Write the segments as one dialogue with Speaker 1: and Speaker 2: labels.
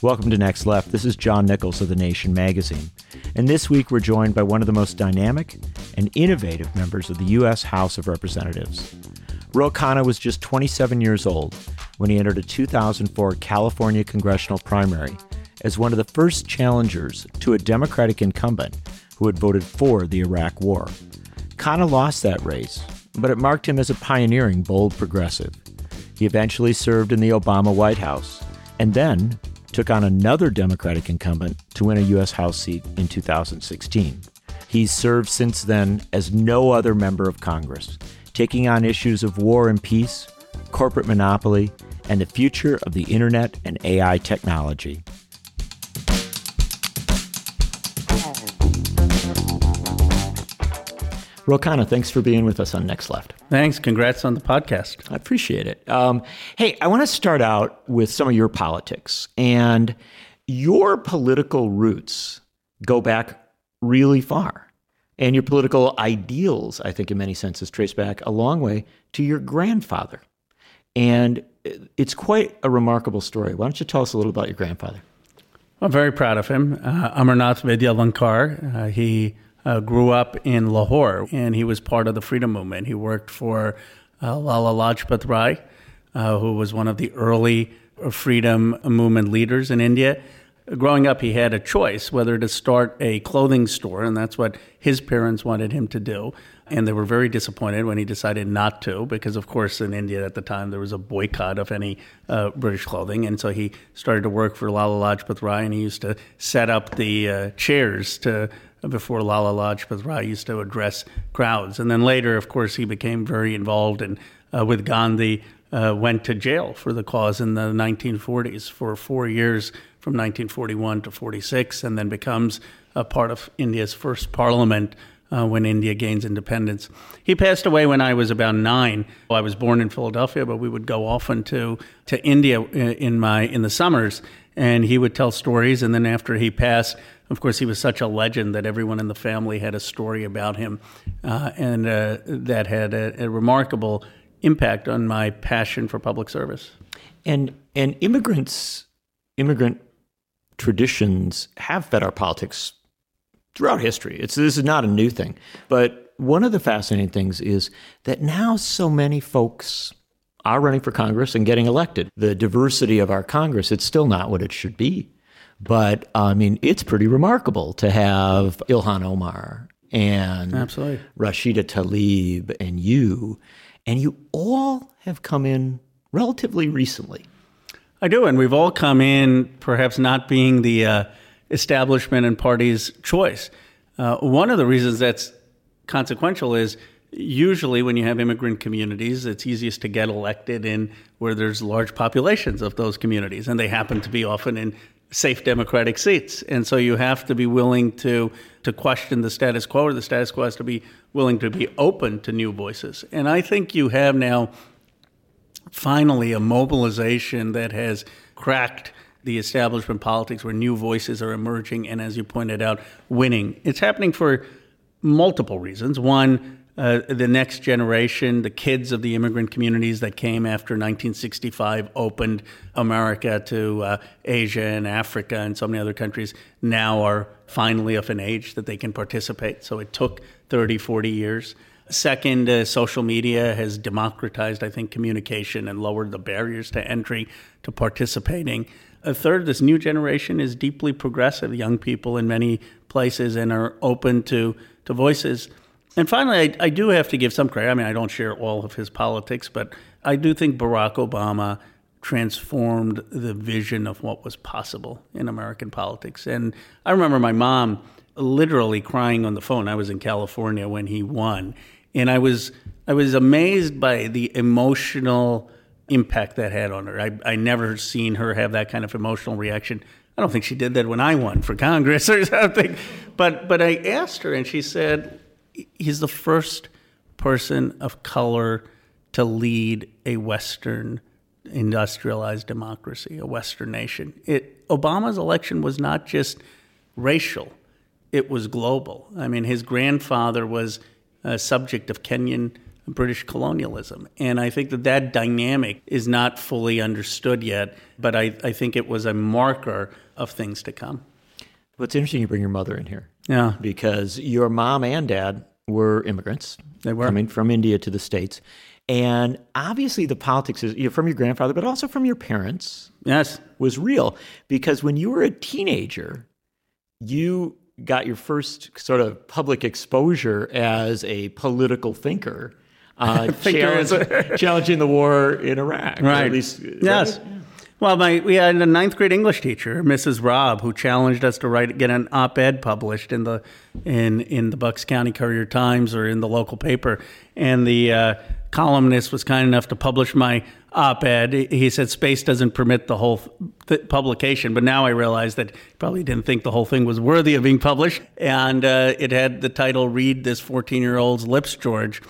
Speaker 1: Welcome to Next Left. This is John Nichols of The Nation magazine. And this week we're joined by one of the most dynamic and innovative members of the U.S. House of Representatives. Ro Khanna was just 27 years old when he entered a 2004 California congressional primary as one of the first challengers to a Democratic incumbent who had voted for the Iraq War. Khanna lost that race, but it marked him as a pioneering, bold progressive. He eventually served in the Obama White House and then took on another Democratic incumbent to win a U.S. House seat in 2016. He's served since then as no other member of Congress, taking on issues of war and peace, corporate monopoly, and the future of the internet and AI technology. Ro Khanna, thanks for being with us on Next Left.
Speaker 2: Thanks. Congrats on the podcast.
Speaker 1: I appreciate it. Um, hey, I want to start out with some of your politics. And your political roots go back really far. And your political ideals, I think, in many senses, trace back a long way to your grandfather. And it's quite a remarkable story. Why don't you tell us a little about your grandfather?
Speaker 2: I'm very proud of him. Uh, Amarnath Vidyalankar. Uh, he uh, grew up in Lahore, and he was part of the freedom movement. He worked for uh, Lala Lajpat Rai, uh, who was one of the early freedom movement leaders in India. Growing up, he had a choice whether to start a clothing store, and that's what his parents wanted him to do. And they were very disappointed when he decided not to, because, of course, in India at the time, there was a boycott of any uh, British clothing. And so he started to work for Lala Lajpat Rai, and he used to set up the uh, chairs to before Lala Lajpat Rai used to address crowds. And then later, of course, he became very involved in, uh, with Gandhi, uh, went to jail for the cause in the 1940s for four years from 1941 to 46, and then becomes a part of India's first parliament uh, when India gains independence. He passed away when I was about nine. I was born in Philadelphia, but we would go often to to India in my in the summers, and he would tell stories. And then after he passed, of course, he was such a legend that everyone in the family had a story about him, uh, and uh, that had a, a, remarkable impact on my passion for public service.
Speaker 1: And and immigrants, immigrant traditions have fed our politics throughout history. It's this is not a new thing, but one of the fascinating things is that now so many folks are running for Congress and getting elected. The diversity of our Congress, it's still not what it should be. But I mean, it's pretty remarkable to have Ilhan Omar and
Speaker 2: Absolutely.
Speaker 1: Rashida Tlaib and you, and you all have come in relatively recently.
Speaker 2: I do, and we've all come in perhaps not being the uh, establishment and party's choice. Uh, one of the reasons that's consequential is usually when you have immigrant communities, it's easiest to get elected in where there's large populations of those communities, and they happen to be often in safe democratic seats. And so you have to be willing to to question the status quo, or the status quo has to be willing to be open to new voices. And I think you have now finally a mobilization that has cracked the establishment politics where new voices are emerging and as you pointed out winning it's happening for multiple reasons one uh, the next generation, the kids of the immigrant communities that came after 1965 opened America to uh, Asia and Africa and so many other countries, now are finally of an age that they can participate. So it took 30, 40 years. Second, uh, social media has democratized, I think, communication and lowered the barriers to entry to participating. A third, this new generation is deeply progressive, young people in many places, and are open to, to voices and finally, I, I, do have to give some credit. I mean, I don't share all of his politics, but I do think Barack Obama transformed the vision of what was possible in American politics. And I remember my mom literally crying on the phone. I was in California when he won, and I was I was amazed by the emotional impact that had on her. I I never seen her have that kind of emotional reaction. I don't think she did that when I won for Congress or something. But but I asked her, and she said, he's the first person of color to lead a Western industrialized democracy, a Western nation. It, Obama's election was not just racial, it was global. I mean, his grandfather was a subject of Kenyan British colonialism. And I think that that dynamic is not fully understood yet, but I, I think it was a marker of things to come.
Speaker 1: What's interesting you bring your mother in here.
Speaker 2: Yeah.
Speaker 1: Because your mom and dad were immigrants.
Speaker 2: They were.
Speaker 1: Coming from India to the States. And obviously, the politics is you know, from your grandfather, but also from your parents.
Speaker 2: Yes.
Speaker 1: Was real because when you were a teenager, you got your first sort of public exposure as a political thinker, uh, challenge, challenging the war in Iraq.
Speaker 2: Right.
Speaker 1: At least,
Speaker 2: yes.
Speaker 1: Right?
Speaker 2: Well, my, we had a ninth grade English teacher, Mrs. Robb, who challenged us to write get an op-ed published in the in in the Bucks County Courier Times or in the local paper, and the uh, columnist was kind enough to publish my op-ed. He said space doesn't permit the whole th- publication, but now I realize that he probably didn't think the whole thing was worthy of being published, and uh, it had the title "Read This 14-Year-Old's Lips, George."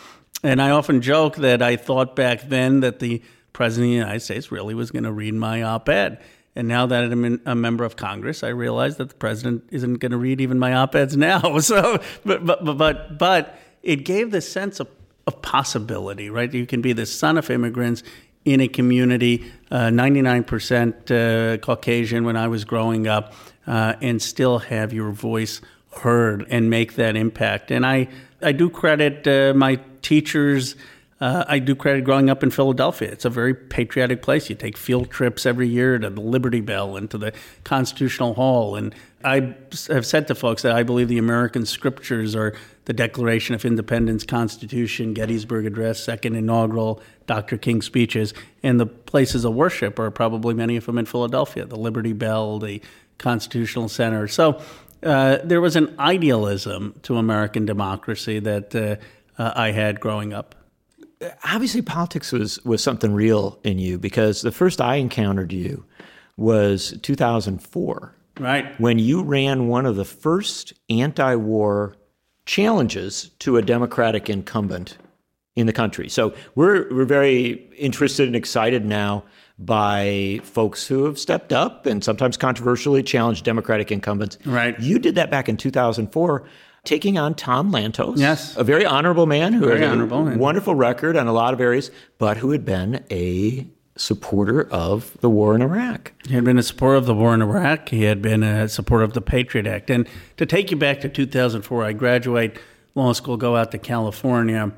Speaker 2: And I often joke that I thought back then that the president of the United States really was going to read my op ed. And now that I'm a member of Congress, I realize that the president isn't going to read even my op eds now. So, but, but, but, but it gave this sense of, of possibility, right? You can be the son of immigrants in a community, uh, 99% uh, Caucasian when I was growing up, uh, and still have your voice heard and make that impact. And I, I do credit uh, my teachers uh, I do credit growing up in Philadelphia. It's a very patriotic place. You take field trips every year to the Liberty Bell and to the Constitutional Hall. And I have said to folks that I believe the American scriptures are the Declaration of Independence, Constitution, Gettysburg Address, Second Inaugural, Dr. King speeches, and the places of worship are probably many of them in Philadelphia the Liberty Bell, the Constitutional Center. So uh, there was an idealism to American democracy that uh, uh I had growing up
Speaker 1: obviously politics was was something real in you because the first I encountered you was 2004.
Speaker 2: Right.
Speaker 1: When you ran one of the first anti-war challenges to a Democratic incumbent in the country. So we're we're very interested and excited now by folks who have stepped up and sometimes controversially challenged Democratic incumbents.
Speaker 2: Right.
Speaker 1: You did that back in 2004 taking on Tom Lantos.
Speaker 2: Yes.
Speaker 1: A very honorable man who
Speaker 2: very honorable,
Speaker 1: a wonderful record on a lot of areas, but who had been a supporter of the war in Iraq.
Speaker 2: He had been a supporter of the war in Iraq. He had been a supporter of the Patriot Act. And to take you back to 2004, I graduate law school, go out to California.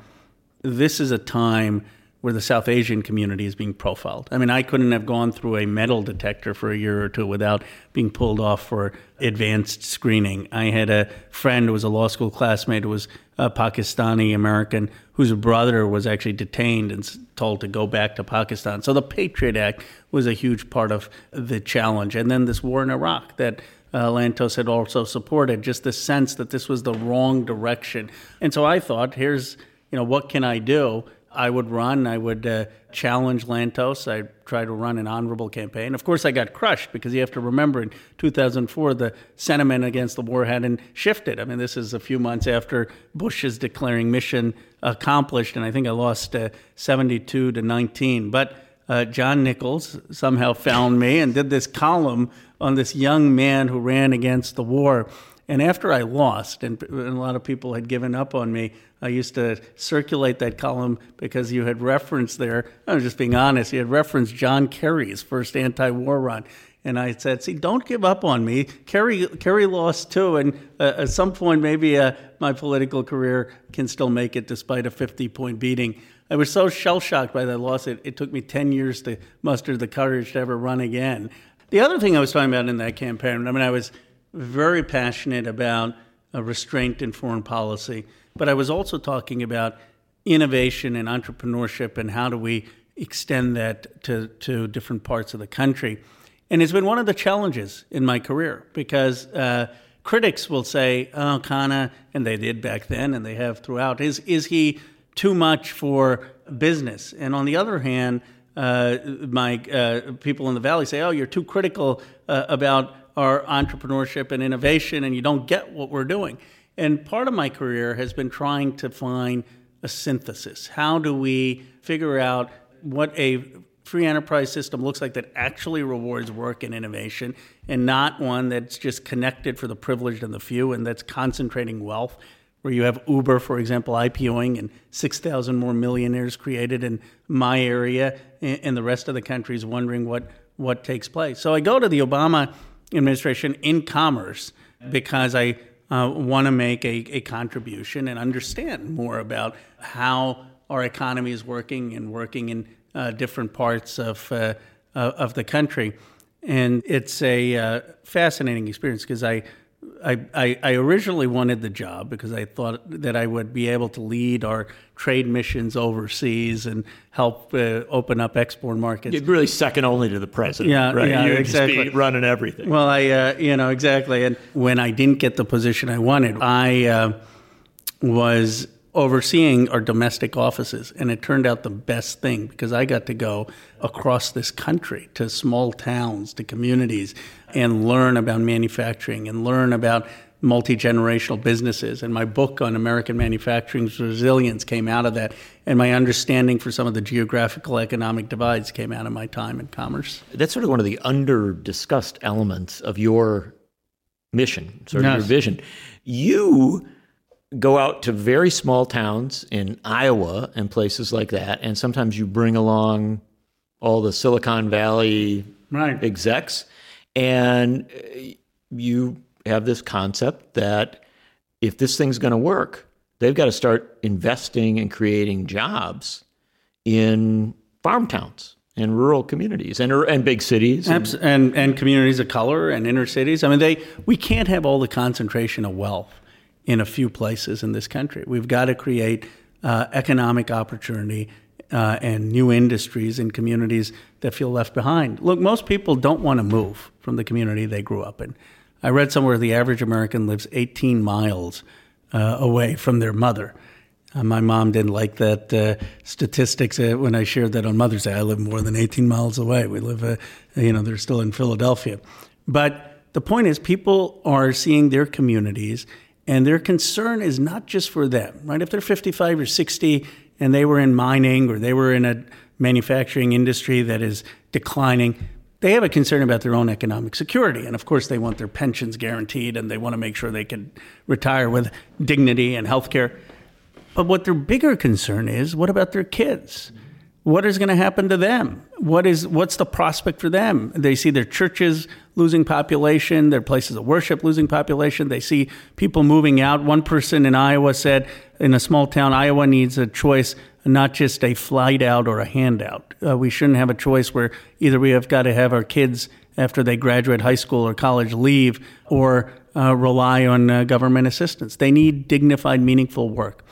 Speaker 2: This is a time where the South Asian community is being profiled. I mean, I couldn't have gone through a metal detector for a year or two without being pulled off for advanced screening. I had a friend who was a law school classmate who was a Pakistani American whose brother was actually detained and told to go back to Pakistan. So the Patriot Act was a huge part of the challenge. And then this war in Iraq that uh, Lantos had also supported, just the sense that this was the wrong direction. And so I thought, here's, you know, what can I do? I would run. I would uh, challenge Lantos. I tried to run an honorable campaign. Of course, I got crushed because you have to remember in 2004 the sentiment against the war hadn't shifted. I mean, this is a few months after Bush is declaring mission accomplished, and I think I lost uh, 72 to 19. But uh, John Nichols somehow found me and did this column on this young man who ran against the war. And after I lost, and, and a lot of people had given up on me, I used to circulate that column because you had referenced there. I was just being honest. You had referenced John Kerry's first anti-war run, and I said, "See, don't give up on me. Kerry, Kerry lost too, and uh, at some point, maybe uh, my political career can still make it despite a 50-point beating." I was so shell shocked by that loss. It, it took me 10 years to muster the courage to ever run again. The other thing I was talking about in that campaign, I mean, I was very passionate about restraint in foreign policy, but I was also talking about innovation and entrepreneurship and how do we extend that to, to different parts of the country. And it's been one of the challenges in my career because uh, critics will say, oh, Khanna, and they did back then and they have throughout, is, is he too much for business? And on the other hand, uh, my uh, people in the valley say, "Oh, you're too critical uh, about our entrepreneurship and innovation, and you don't get what we're doing. And part of my career has been trying to find a synthesis. How do we figure out what a free enterprise system looks like that actually rewards work and innovation and not one that's just connected for the privileged and the few and that's concentrating wealth? where you have Uber, for example, IPOing and 6,000 more millionaires created in my area, and the rest of the country is wondering what, what takes place. So I go to the Obama administration in commerce because I uh, want to make a, a contribution and understand more about how our economy is working and working in uh, different parts of, uh, of the country. And it's a uh, fascinating experience because I I, I, originally wanted the job because I thought that I would be able to lead our trade missions overseas and help uh, open up export markets.
Speaker 1: You're really second only to the president.
Speaker 2: Yeah,
Speaker 1: right?
Speaker 2: yeah,
Speaker 1: You'd
Speaker 2: exactly.
Speaker 1: Running everything.
Speaker 2: Well, I, uh, you know, exactly. And when I didn't get the position I wanted, I uh, was overseeing our domestic offices. And it turned out the best thing because I got to go across this country to small towns, to communities, and learn about manufacturing and learn about multi generational businesses. And my book on American manufacturing's resilience came out of that. And my understanding for some of the geographical economic divides came out of my time in commerce.
Speaker 1: That's sort of one of the under discussed elements of your mission, sort of
Speaker 2: Yes.
Speaker 1: your vision. You go out to very small towns in Iowa and places like that, and sometimes you bring along all the Silicon Valley
Speaker 2: Right.
Speaker 1: execs, and uh, you have this concept that if this thing's going to work, they've got to start investing and creating jobs in farm towns and rural communities and, and big cities. and-
Speaker 2: and and communities of color and inner cities. I mean, they we can't have all the concentration of wealth in a few places in this country. We've got to create uh, economic opportunity uh, and new industries in communities that feel left behind. Look, most people don't want to move from the community they grew up in. I read somewhere the average American lives 18 miles uh, away from their mother. Uh, my mom didn't like that uh, statistics uh, when I shared that on Mother's Day. I live more than 18 miles away. We live, you know, they're still in Philadelphia. But the point is, people are seeing their communities, and their concern is not just for them, right? If they're 55 or 60 and they were in mining or they were in a manufacturing industry that is declining, they have a concern about their own economic security. And of course, they want their pensions guaranteed and they want to make sure they can retire with dignity and health care. But what their bigger concern is, what about their kids? What is going to happen to them? What is what's the prospect for them? They see their churches losing population, their places of worship losing population. They see people moving out. One person in Iowa said, in a small town, Iowa needs a choice, not just a flight out or a handout. Uh, we shouldn't have a choice where either we have got to have our kids after they graduate high school or college leave, or uh, rely on uh, government assistance. They need dignified, meaningful work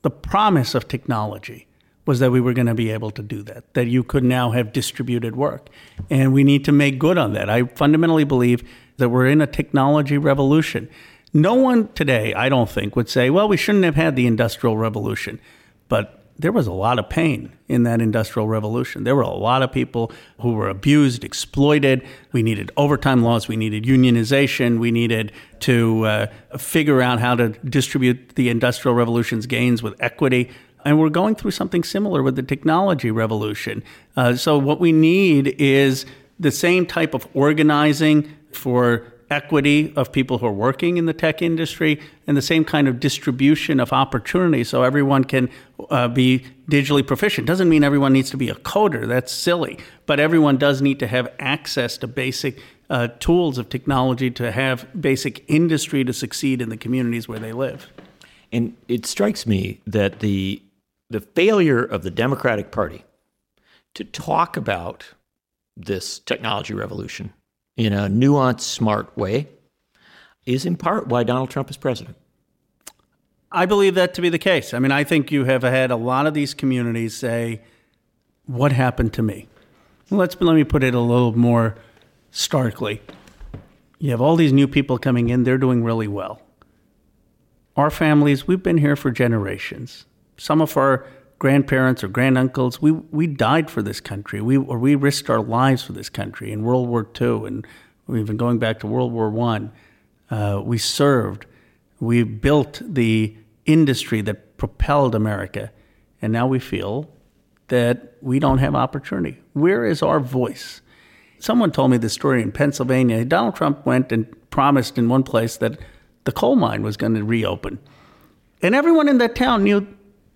Speaker 2: the promise of technology was that we were going to be able to do that, that you could now have distributed work. And we need to make good on that. I fundamentally believe that we're in a technology revolution. No one today, I don't think, would say, well, we shouldn't have had the Industrial Revolution. But there was a lot of pain in that industrial revolution. There were a lot of people who were abused, exploited. We needed overtime laws. We needed unionization. We needed to uh, figure out how to distribute the industrial revolution's gains with equity. And we're going through something similar with the technology revolution. Uh, so, what we need is the same type of organizing for equity of people who are working in the tech industry and the same kind of distribution of opportunity so everyone can uh, be digitally proficient. Doesn't mean everyone needs to be a coder, that's silly, but everyone does need to have access to basic uh, tools of technology to have basic industry to succeed in the communities where they live.
Speaker 1: And it strikes me that the the failure of the Democratic Party to talk about this technology revolution in a nuanced, smart way is in part why Donald Trump is president.
Speaker 2: I believe that to be the case. I mean, I think you have had a lot of these communities say, "What happened to me?" Let's let me put it a little more starkly. You have all these new people coming in; they're doing really well. Our families, we've been here for generations. Some of our grandparents or granduncles, we we died for this country. We or we risked our lives for this country in World War II, and even going back to World War One. Uh, we served. We built the industry that propelled America, and now we feel that we don't have opportunity. Where is our voice? Someone told me this story in Pennsylvania. Donald Trump went and promised in one place that the coal mine was going to reopen. And everyone in that town knew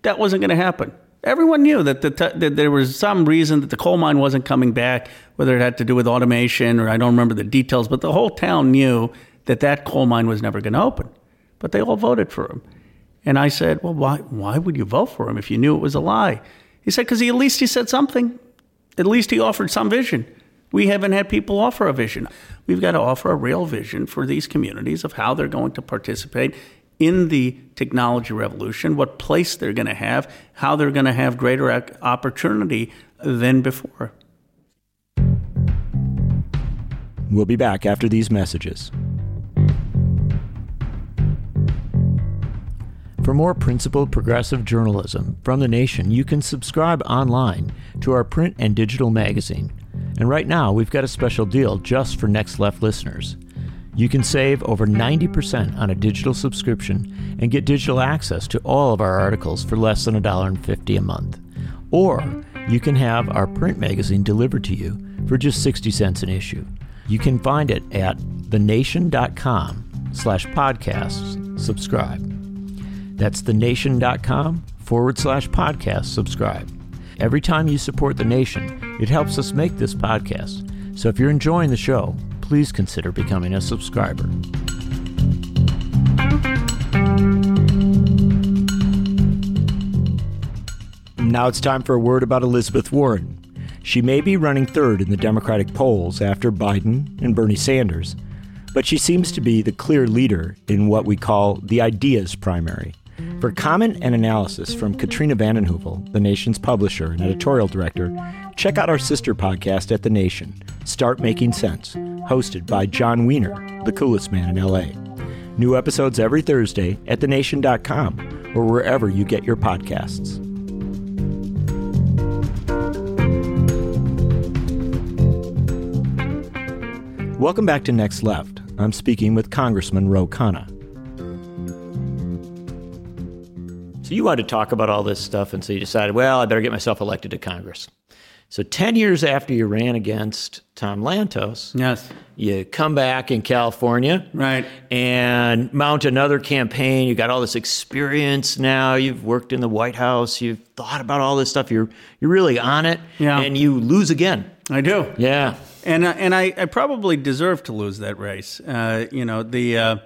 Speaker 2: that wasn't going to happen. Everyone knew that, the t- that there was some reason that the coal mine wasn't coming back, whether it had to do with automation or I don't remember the details, but the whole town knew that that coal mine was never going to open. But they all voted for him. And I said, Well, why, why would you vote for him if you knew it was a lie? He said, Because at least he said something. At least he offered some vision. We haven't had people offer a vision. We've got to offer a real vision for these communities of how they're going to participate in the technology revolution, what place they're going to have, how they're going to have greater opportunity than before.
Speaker 1: We'll be back after these messages. For more principled progressive journalism from the nation, you can subscribe online to our print and digital magazine. And right now, we've got a special deal just for Next Left listeners. You can save over 90% on a digital subscription and get digital access to all of our articles for less than $1.50 a month. Or you can have our print magazine delivered to you for just 60 cents an issue. You can find it at thenation.com slash podcasts subscribe. That's thenation.com forward slash podcast subscribe. Every time you support The Nation, it helps us make this podcast. So if you're enjoying the show, please consider becoming a subscriber. Now it's time for a word about Elizabeth Warren. She may be running third in the Democratic polls after Biden and Bernie Sanders, but she seems to be the clear leader in what we call the ideas primary. For comment and analysis from Katrina vanden Heuvel, the Nation's publisher and editorial director, check out our sister podcast at The Nation, Start Making Sense, hosted by Jon Wiener, the coolest man in LA. New episodes every Thursday at thenation.com or wherever you get your podcasts. Welcome back to Next Left. I'm speaking with Congressman Ro Khanna. So you wanted to talk about all this stuff, and so you decided, well, I better get myself elected to Congress. So 10 years after you ran against Tom Lantos,
Speaker 2: yes.
Speaker 1: you come back in California.
Speaker 2: Right.
Speaker 1: And mount another campaign. You got all this experience now. You've worked in the White House. You've thought about all this stuff. You're you're really on it.
Speaker 2: Yeah.
Speaker 1: And you lose again.
Speaker 2: I do.
Speaker 1: Yeah.
Speaker 2: And uh, and I, I probably deserve to lose that race. Uh, you know, the uh,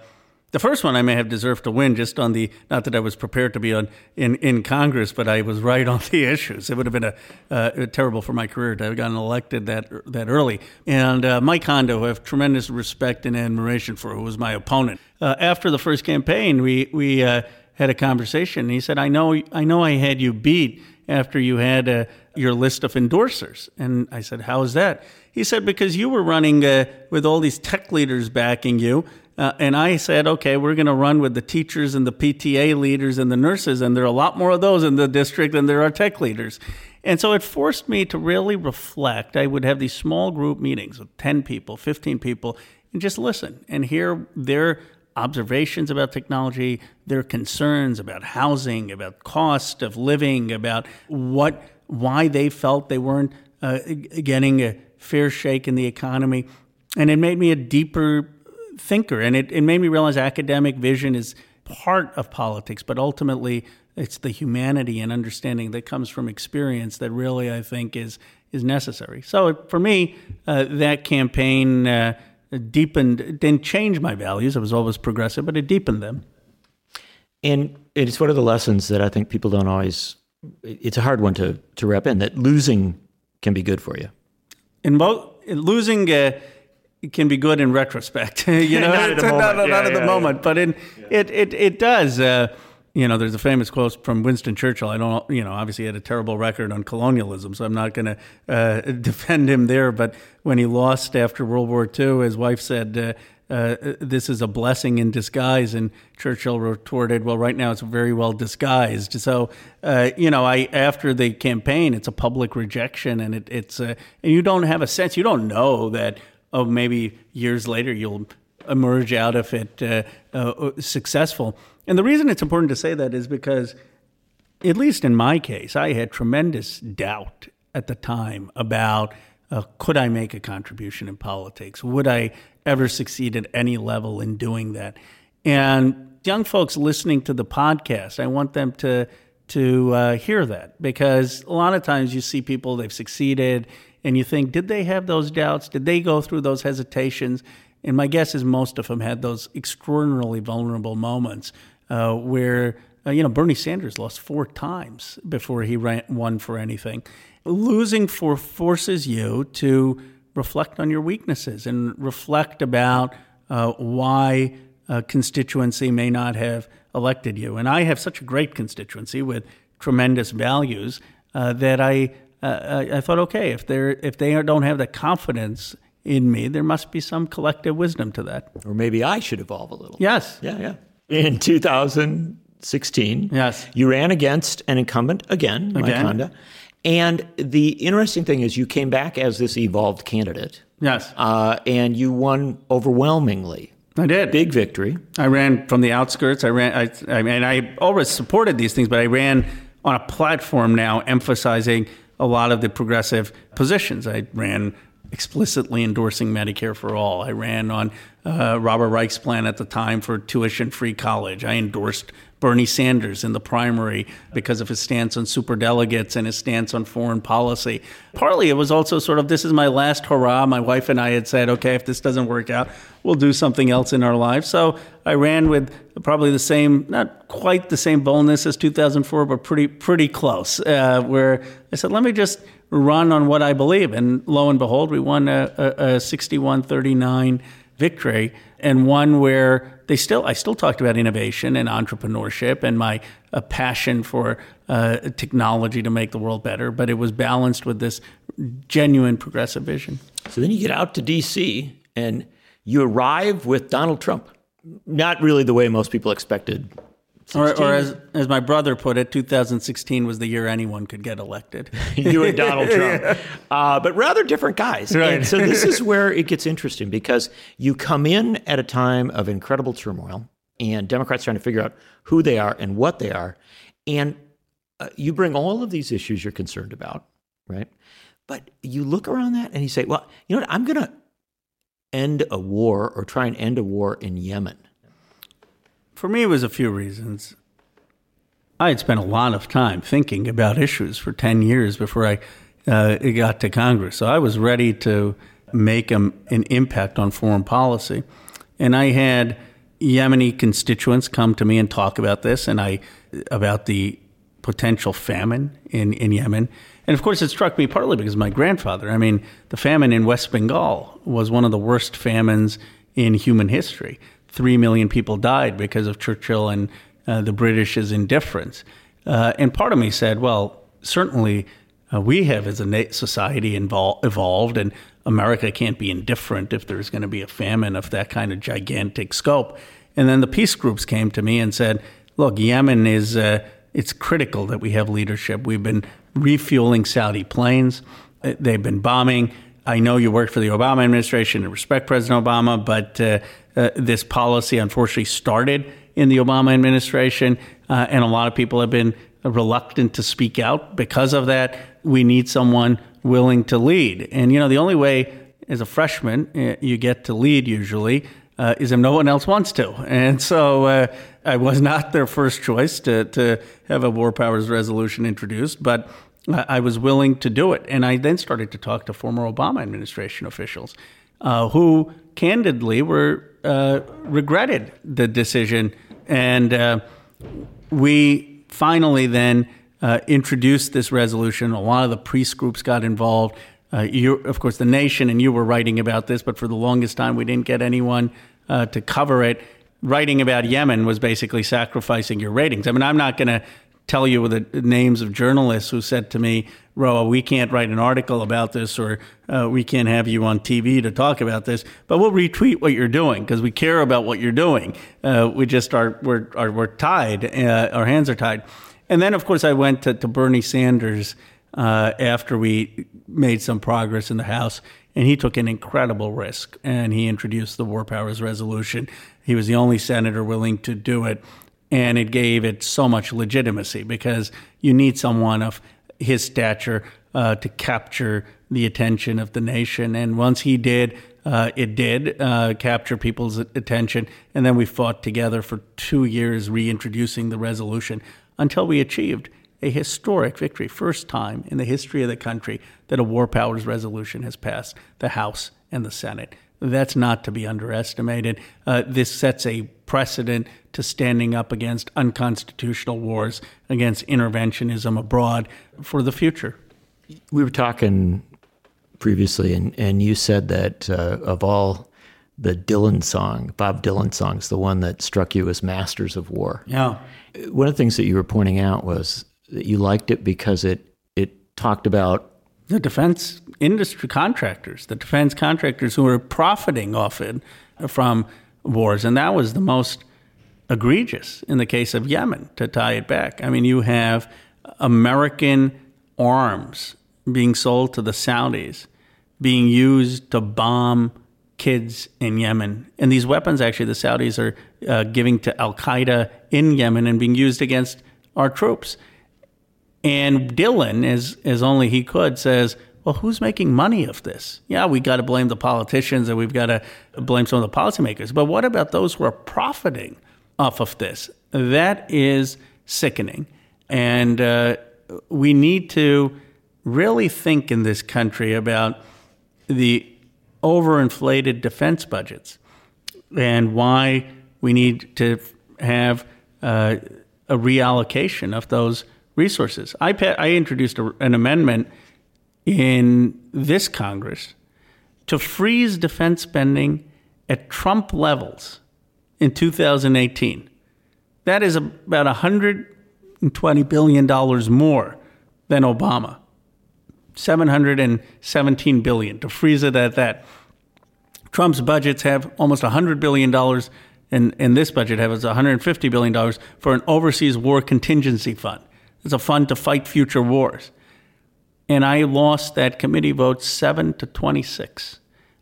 Speaker 2: the first one I may have deserved to win just on the not that I was prepared to be on in, in Congress, but I was right on the issues. It would have been a, terrible for my career to have gotten elected that that early. And uh, Mike Honda, I have tremendous respect and admiration for, who was my opponent. Uh, after the first campaign, we we uh, had a conversation. he said, "I know I know I had you beat after you had uh, your list of endorsers." And I said, "How is that?" He said, "Because you were running uh, with all these tech leaders backing you." Uh, and I said, okay, we're going to run with the teachers and the PTA leaders and the nurses, and there are a lot more of those in the district than there are tech leaders. And so it forced me to really reflect. I would have these small group meetings with 10 people, 15 people, and just listen and hear their observations about technology, their concerns about housing, about cost of living, about what why they felt they weren't uh, getting a fair shake in the economy. And it made me a deeper thinker. And it, it made me realize academic vision is part of politics, but ultimately it's the humanity and understanding that comes from experience that really I think is is necessary. So for me, uh, that campaign uh, deepened, didn't change my values. I was always progressive, but it deepened them.
Speaker 1: And it's one of the lessons that I think people don't always. It's a hard one to to wrap in that losing can be good for you.
Speaker 2: In both losing. Uh, can be good in retrospect. you know,
Speaker 1: not at the moment,
Speaker 2: not, not,
Speaker 1: yeah,
Speaker 2: at
Speaker 1: yeah,
Speaker 2: the moment, but in it, it it does. Uh, you know, there's a famous quote from Winston Churchill. I don't, you know, obviously he had a terrible record on colonialism, so I'm not going to uh, defend him there. But when he lost after World War II, his wife said, uh, uh, "This is a blessing in disguise," and Churchill retorted, "Well, right now it's very well disguised." So, uh, you know, I after the campaign, it's a public rejection, and it, it's uh, and you don't have a sense, you don't know that oh, maybe years later you'll emerge out of it uh, uh, successful. And the reason it's important to say that is because, at least in my case, I had tremendous doubt at the time about uh, could I make a contribution in politics? Would I ever succeed at any level in doing that? And young folks listening to the podcast, I want them to to uh, hear that because a lot of times you see people they've succeeded and you think, did they have those doubts? Did they go through those hesitations? And my guess is most of them had those extraordinarily vulnerable moments uh, where, uh, you know, Bernie Sanders lost four times before he ran, won for anything. Losing for forces you to reflect on your weaknesses and reflect about uh, why a constituency may not have elected you. And I have such a great constituency with tremendous values uh, that I, uh, I, I thought, okay, if they if they don't have the confidence in me, there must be some collective wisdom to that.
Speaker 1: Or maybe I should evolve a little.
Speaker 2: Yes.
Speaker 1: Yeah, yeah. In 2016,
Speaker 2: yes,
Speaker 1: you ran against an incumbent again, again. Mike And the interesting thing is, you came back as this evolved candidate.
Speaker 2: Yes.
Speaker 1: Uh, and you won overwhelmingly.
Speaker 2: I did.
Speaker 1: Big victory.
Speaker 2: I ran from the outskirts. I ran, I, I mean, I always supported these things, but I ran on a platform now emphasizing a lot of the progressive positions. I ran explicitly endorsing Medicare for all. I ran on uh, Robert Reich's plan at the time for tuition free college. I endorsed Bernie Sanders in the primary because of his stance on superdelegates and his stance on foreign policy. Partly it was also sort of this is my last hurrah. My wife and I had said, okay, if this doesn't work out, we'll do something else in our lives. So I ran with probably the same, not quite the same boldness as 2004, but pretty pretty close. Uh, where I said, let me just run on what I believe, and lo and behold, we won a, a, a 61-39 victory and one where they still I still talked about innovation and entrepreneurship and my uh, passion for uh, technology to make the world better, but it was balanced with this genuine progressive vision.
Speaker 1: So then you get out to D.C. and you arrive with Donald Trump. Not really the way most people expected
Speaker 2: or, or, as, as my brother put it, 2016 was the year anyone could get elected.
Speaker 1: you and Donald Trump. Uh, but rather different guys.
Speaker 2: Right.
Speaker 1: And so this is where it gets interesting because you come in at a time of incredible turmoil and Democrats trying to figure out who they are and what they are. And uh, you bring all of these issues you're concerned about, right? But you look around that and you say, well, you know what? I'm going to end a war or try and end a war in Yemen
Speaker 2: for me, it was a few reasons. I had spent a lot of time thinking about issues for 10 years before I uh, got to Congress. So I was ready to make a, an impact on foreign policy. And I had Yemeni constituents come to me and talk about this and I about the potential famine in, in Yemen. And of course, it struck me partly because my grandfather. I mean, the famine in West Bengal was one of the worst famines in human history three million people died because of Churchill and uh, the British's indifference. Uh, and part of me said, well, certainly uh, we have as a society invol- evolved, and America can't be indifferent if there's going to be a famine of that kind of gigantic scope. And then the peace groups came to me and said, look, Yemen is, uh, it's critical that we have leadership. We've been refueling Saudi planes. Uh, they've been bombing. I know you worked for the Obama administration and respect President Obama, but uh, uh, this policy unfortunately started in the Obama administration, uh, and a lot of people have been reluctant to speak out because of that. We need someone willing to lead. And, you know, the only way as a freshman uh, you get to lead usually uh, is if no one else wants to. And so uh, I was not their first choice to, to have a war powers resolution introduced, but I was willing to do it. And I then started to talk to former Obama administration officials uh, who candidly were uh, regretted the decision. And uh, we finally then uh, introduced this resolution. A lot of the priest groups got involved. Uh, you, of course, the nation and you were writing about this, but for the longest time, we didn't get anyone uh, to cover it. Writing about Yemen was basically sacrificing your ratings. I mean, I'm not going to tell you the names of journalists who said to me, Roa, we can't write an article about this or uh, we can't have you on TV to talk about this, but we'll retweet what you're doing because we care about what you're doing. Uh, we just are, we're, are, we're tied, uh, our hands are tied. And then, of course, I went to, to Bernie Sanders uh, after we made some progress in the House, and he took an incredible risk and he introduced the War Powers Resolution. He was the only senator willing to do it and it gave it so much legitimacy because you need someone of his stature uh, to capture the attention of the nation. And once he did, Uh, it did uh, capture people's attention, and then we fought together for two years reintroducing the resolution until we achieved a historic victory. First time in the history of the country that a war powers resolution has passed the House and the Senate. That's not to be underestimated. Uh, this sets a precedent to standing up against unconstitutional wars, against interventionism abroad for the future.
Speaker 1: We were talking previously, and, and you said that uh, of all the Dylan song, Bob Dylan songs, the one that struck you as Masters of War.
Speaker 2: Yeah.
Speaker 1: One of the things that you were pointing out was that you liked it because it it talked about
Speaker 2: the defense industry contractors, the defense contractors who are profiting off it from wars, and that was the most egregious in the case of Yemen. To tie it back, I mean, you have American arms being sold to the Saudis, being used to bomb kids in Yemen. And these weapons, actually, the Saudis are uh, giving to Al Qaeda in Yemen and being used against our troops. And Dylan, as, as only he could, says, well, who's making money of this? Yeah, we got to blame the politicians and we've got to blame some of the policymakers. But what about those who are profiting off of this? That is sickening. And uh, we need to really think in this country about the overinflated defense budgets and why we need to have uh, a reallocation of those resources. I, I introduced a, an amendment in this Congress to freeze defense spending at Trump levels in 2018. That is about $120 billion more than Obama. 717 billion to freeze it at that. Trump's budgets have almost 100 billion dollars and, and this budget has 150 billion dollars for an overseas war contingency fund. It's a fund to fight future wars. And I lost that committee vote 7 to 26.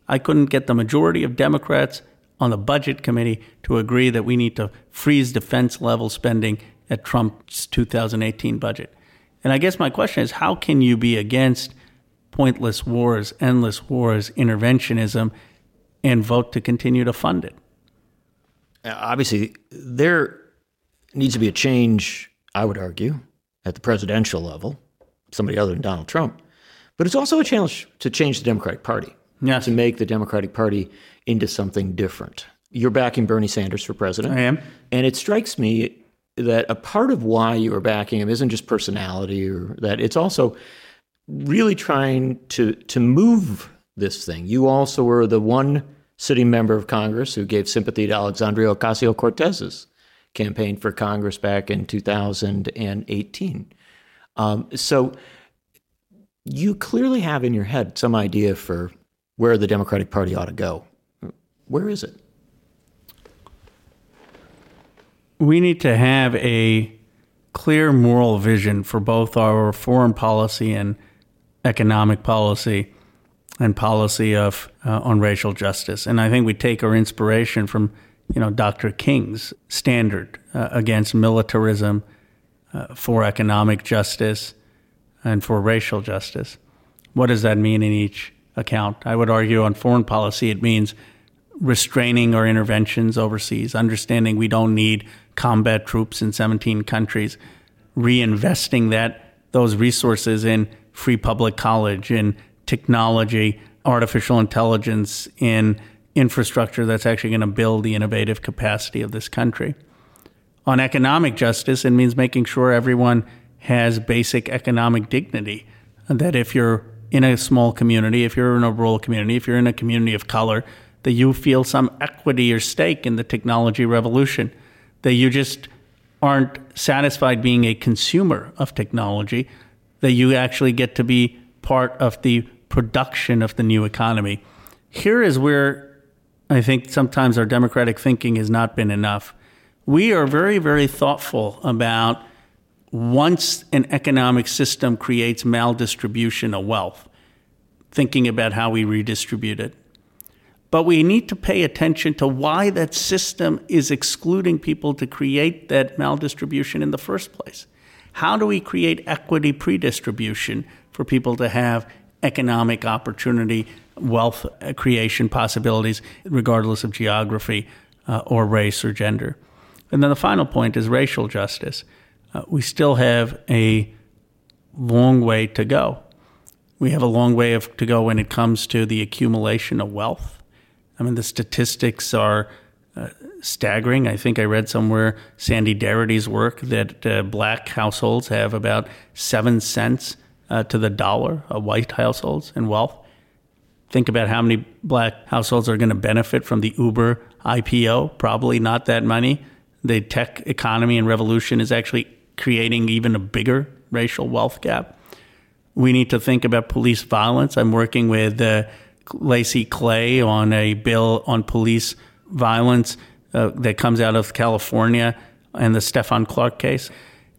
Speaker 2: I couldn't get the majority of Democrats on the budget committee to agree that we need to freeze defense level spending at Trump's 2018 budget. And I guess my question is how can you be against pointless wars, endless wars, interventionism, and vote to continue to fund it?
Speaker 1: Uh, obviously, there needs to be a change, I would argue, at the presidential level, somebody other than Donald Trump. But it's also a challenge to change the Democratic Party,
Speaker 2: yes.
Speaker 1: to make the Democratic Party into something different. You're backing Bernie Sanders for president.
Speaker 2: I am.
Speaker 1: And it strikes me that a part of why you are backing him isn't just personality or that it's also really trying to to move this thing. You also were the one sitting member of Congress who gave sympathy to Alexandria Ocasio Cortez's campaign for Congress back in 2018. Um, so you clearly have in your head some idea for where the Democratic Party ought to go. Where is it?
Speaker 2: We need to have a clear moral vision for both our foreign policy and economic policy and policy of uh, on racial justice. And I think we take our inspiration from you know, Dr. King's standard uh, against militarism, uh, for economic justice, and for racial justice. What does that mean in each account? I would argue on foreign policy, it means restraining our interventions overseas, understanding we don't need combat troops in 17 countries, reinvesting that those resources in free public college, in technology, artificial intelligence, in infrastructure that's actually going to build the innovative capacity of this country. On economic justice, it means making sure everyone has basic economic dignity. That if you're in a small community, if you're in a rural community, if you're in a community of color, that you feel some equity or stake in the technology revolution, that you just aren't satisfied being a consumer of technology, that you actually get to be part of the production of the new economy. Here is where I think sometimes our democratic thinking has not been enough. We are very, very thoughtful about once an economic system creates maldistribution of wealth, thinking about how we redistribute it. But we need to pay attention to why that system is excluding people to create that maldistribution in the first place. How do we create equity predistribution for people to have economic opportunity, wealth creation possibilities, regardless of geography uh, or race or gender. And then the final point is racial justice. Uh, we still have a long way to go. We have a long way of, to go when it comes to the accumulation of wealth. I mean, the statistics are uh, staggering. I think I read somewhere Sandy Darity's work that uh, black households have about seven cents uh, to the dollar of white households in wealth. Think about how many black households are going to benefit from the Uber IPO. Probably not that many. The tech economy and revolution is actually creating even a bigger racial wealth gap. We need to think about police violence. I'm working with uh, Lacy Clay on a bill on police violence uh, that comes out of California and the Stephon Clark case.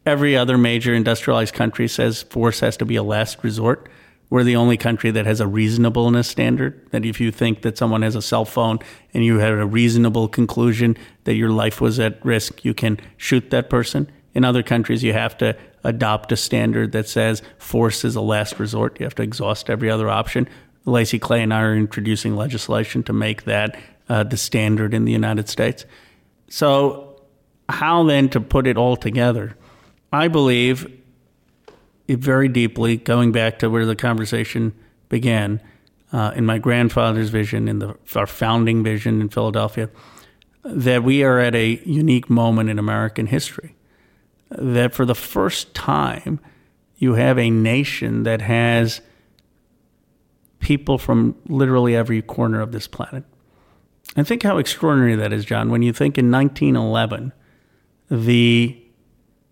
Speaker 2: Every other major industrialized country says force has to be a last resort. We're the only country that has a reasonableness standard. That if you think that someone has a cell phone and you had a reasonable conclusion that your life was at risk, you can shoot that person. In other countries, you have to adopt a standard that says force is a last resort. You have to exhaust every other option. Lacy Clay and I are introducing legislation to make that uh, the standard in the United States. So, how then to put it all together? I believe it very deeply, going back to where the conversation began, uh, in my grandfather's vision, in the, our founding vision in Philadelphia, that we are at a unique moment in American history. That for the first time, you have a nation that has people from literally every corner of this planet. And think how extraordinary that is, Jon, when you think in 1911, the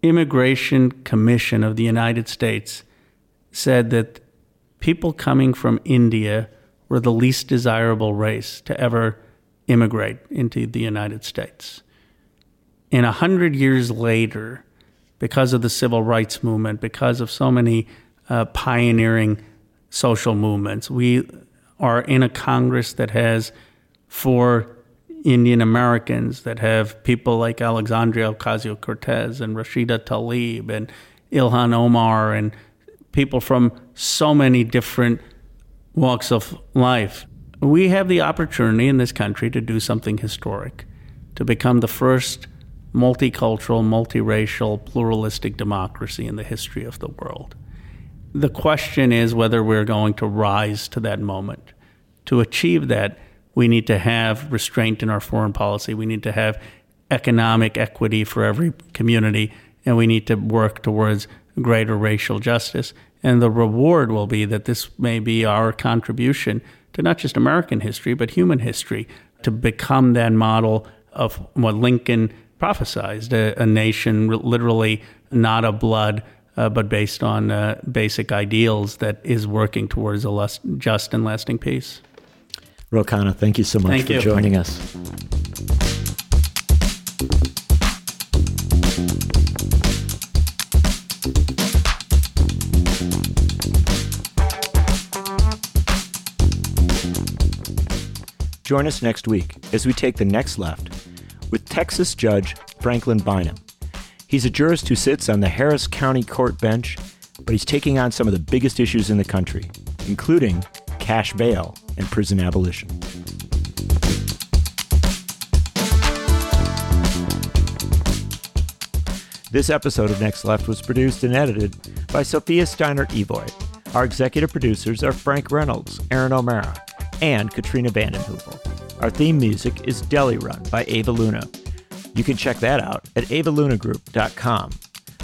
Speaker 2: Immigration Commission of the United States said that people coming from India were the least desirable race to ever immigrate into the United States. And a hundred years later, because of the civil rights movement, because of so many uh, pioneering social movements, we are in a Congress that has four Indian Americans that have people like Alexandria Ocasio Cortez and Rashida Tlaib and Ilhan Omar and people from so many different walks of life. We have the opportunity in this country to do something historic, to become the first multicultural, multiracial, pluralistic democracy in the history of the world. The question is whether we're going to rise to that moment. To achieve that, we need to have restraint in our foreign policy. We need to have economic equity for every community, and we need to work towards greater racial justice. And the reward will be that this may be our contribution to not just American history, but human history, to become that model of what Lincoln prophesied a, a nation literally not of blood, uh, but based on uh, basic ideals that is working towards a less just and lasting peace.
Speaker 1: Ro Khanna, thank you so much
Speaker 2: thank
Speaker 1: for
Speaker 2: you.
Speaker 1: joining us. Join us next week as we take the next left with Texas Judge Franklin Bynum. He's a jurist who sits on the Harris County Court bench, but he's taking on some of the biggest issues in the country, including cash bail and prison abolition. This episode of Next Left was produced and edited by Sophia Steinert-Evoy. Our executive producers are Frank Reynolds, Erin O'Mara, and Katrina vanden Heuvel. Our theme music is Deli Run by Ava Luna. You can check that out at avalunagroup.com.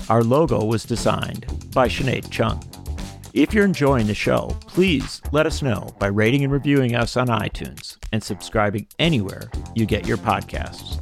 Speaker 1: Our logo was designed by Sinead Chung. If you're enjoying the show, please let us know by rating and reviewing us on iTunes and subscribing anywhere you get your podcasts.